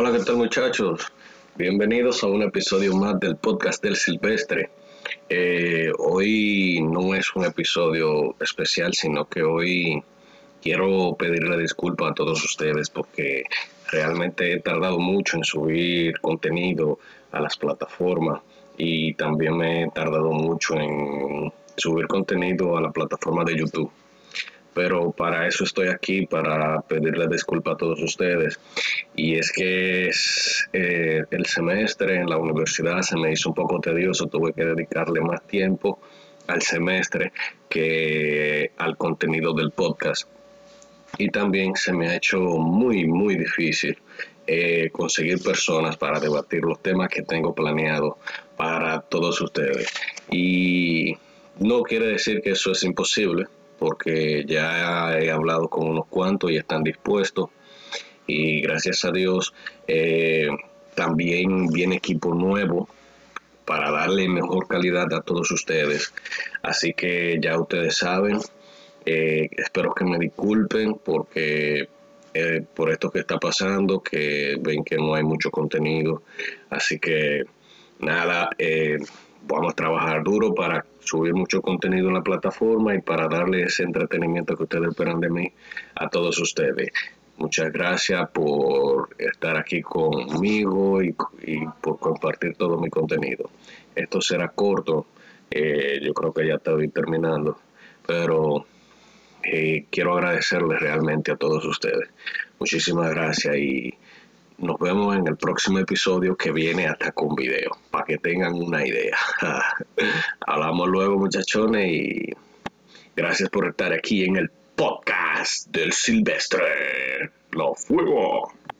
Hola, ¿qué tal muchachos? Bienvenidos a un episodio más del podcast del Silvestre. Eh, hoy no es un episodio especial, sino que hoy quiero pedirle disculpas a todos ustedes porque realmente he tardado mucho en subir contenido a las plataformas y también me he tardado mucho en subir contenido a la plataforma de YouTube pero para eso estoy aquí, para pedirle disculpas a todos ustedes. Y es que eh, el semestre en la universidad se me hizo un poco tedioso, tuve que dedicarle más tiempo al semestre que al contenido del podcast. Y también se me ha hecho muy, muy difícil eh, conseguir personas para debatir los temas que tengo planeado para todos ustedes. Y no quiere decir que eso es imposible, porque ya he hablado con unos cuantos y están dispuestos. Y gracias a Dios eh, también viene equipo nuevo para darle mejor calidad a todos ustedes. Así que ya ustedes saben, eh, espero que me disculpen porque eh, por esto que está pasando, que ven que no hay mucho contenido. Así que nada, vamos a trabajar duro para subir mucho contenido en la plataforma y para darle ese entretenimiento que ustedes esperan de mí a todos ustedes. Muchas gracias por estar aquí conmigo y, por compartir todo mi contenido. Esto será corto, eh, yo creo que ya estoy terminando, pero eh, quiero agradecerles realmente a todos ustedes. Muchísimas gracias y nos vemos en el próximo episodio que viene hasta con video, que tengan una idea. Hablamos luego muchachones y gracias por estar aquí en el podcast del Silvestre. Lo fuego.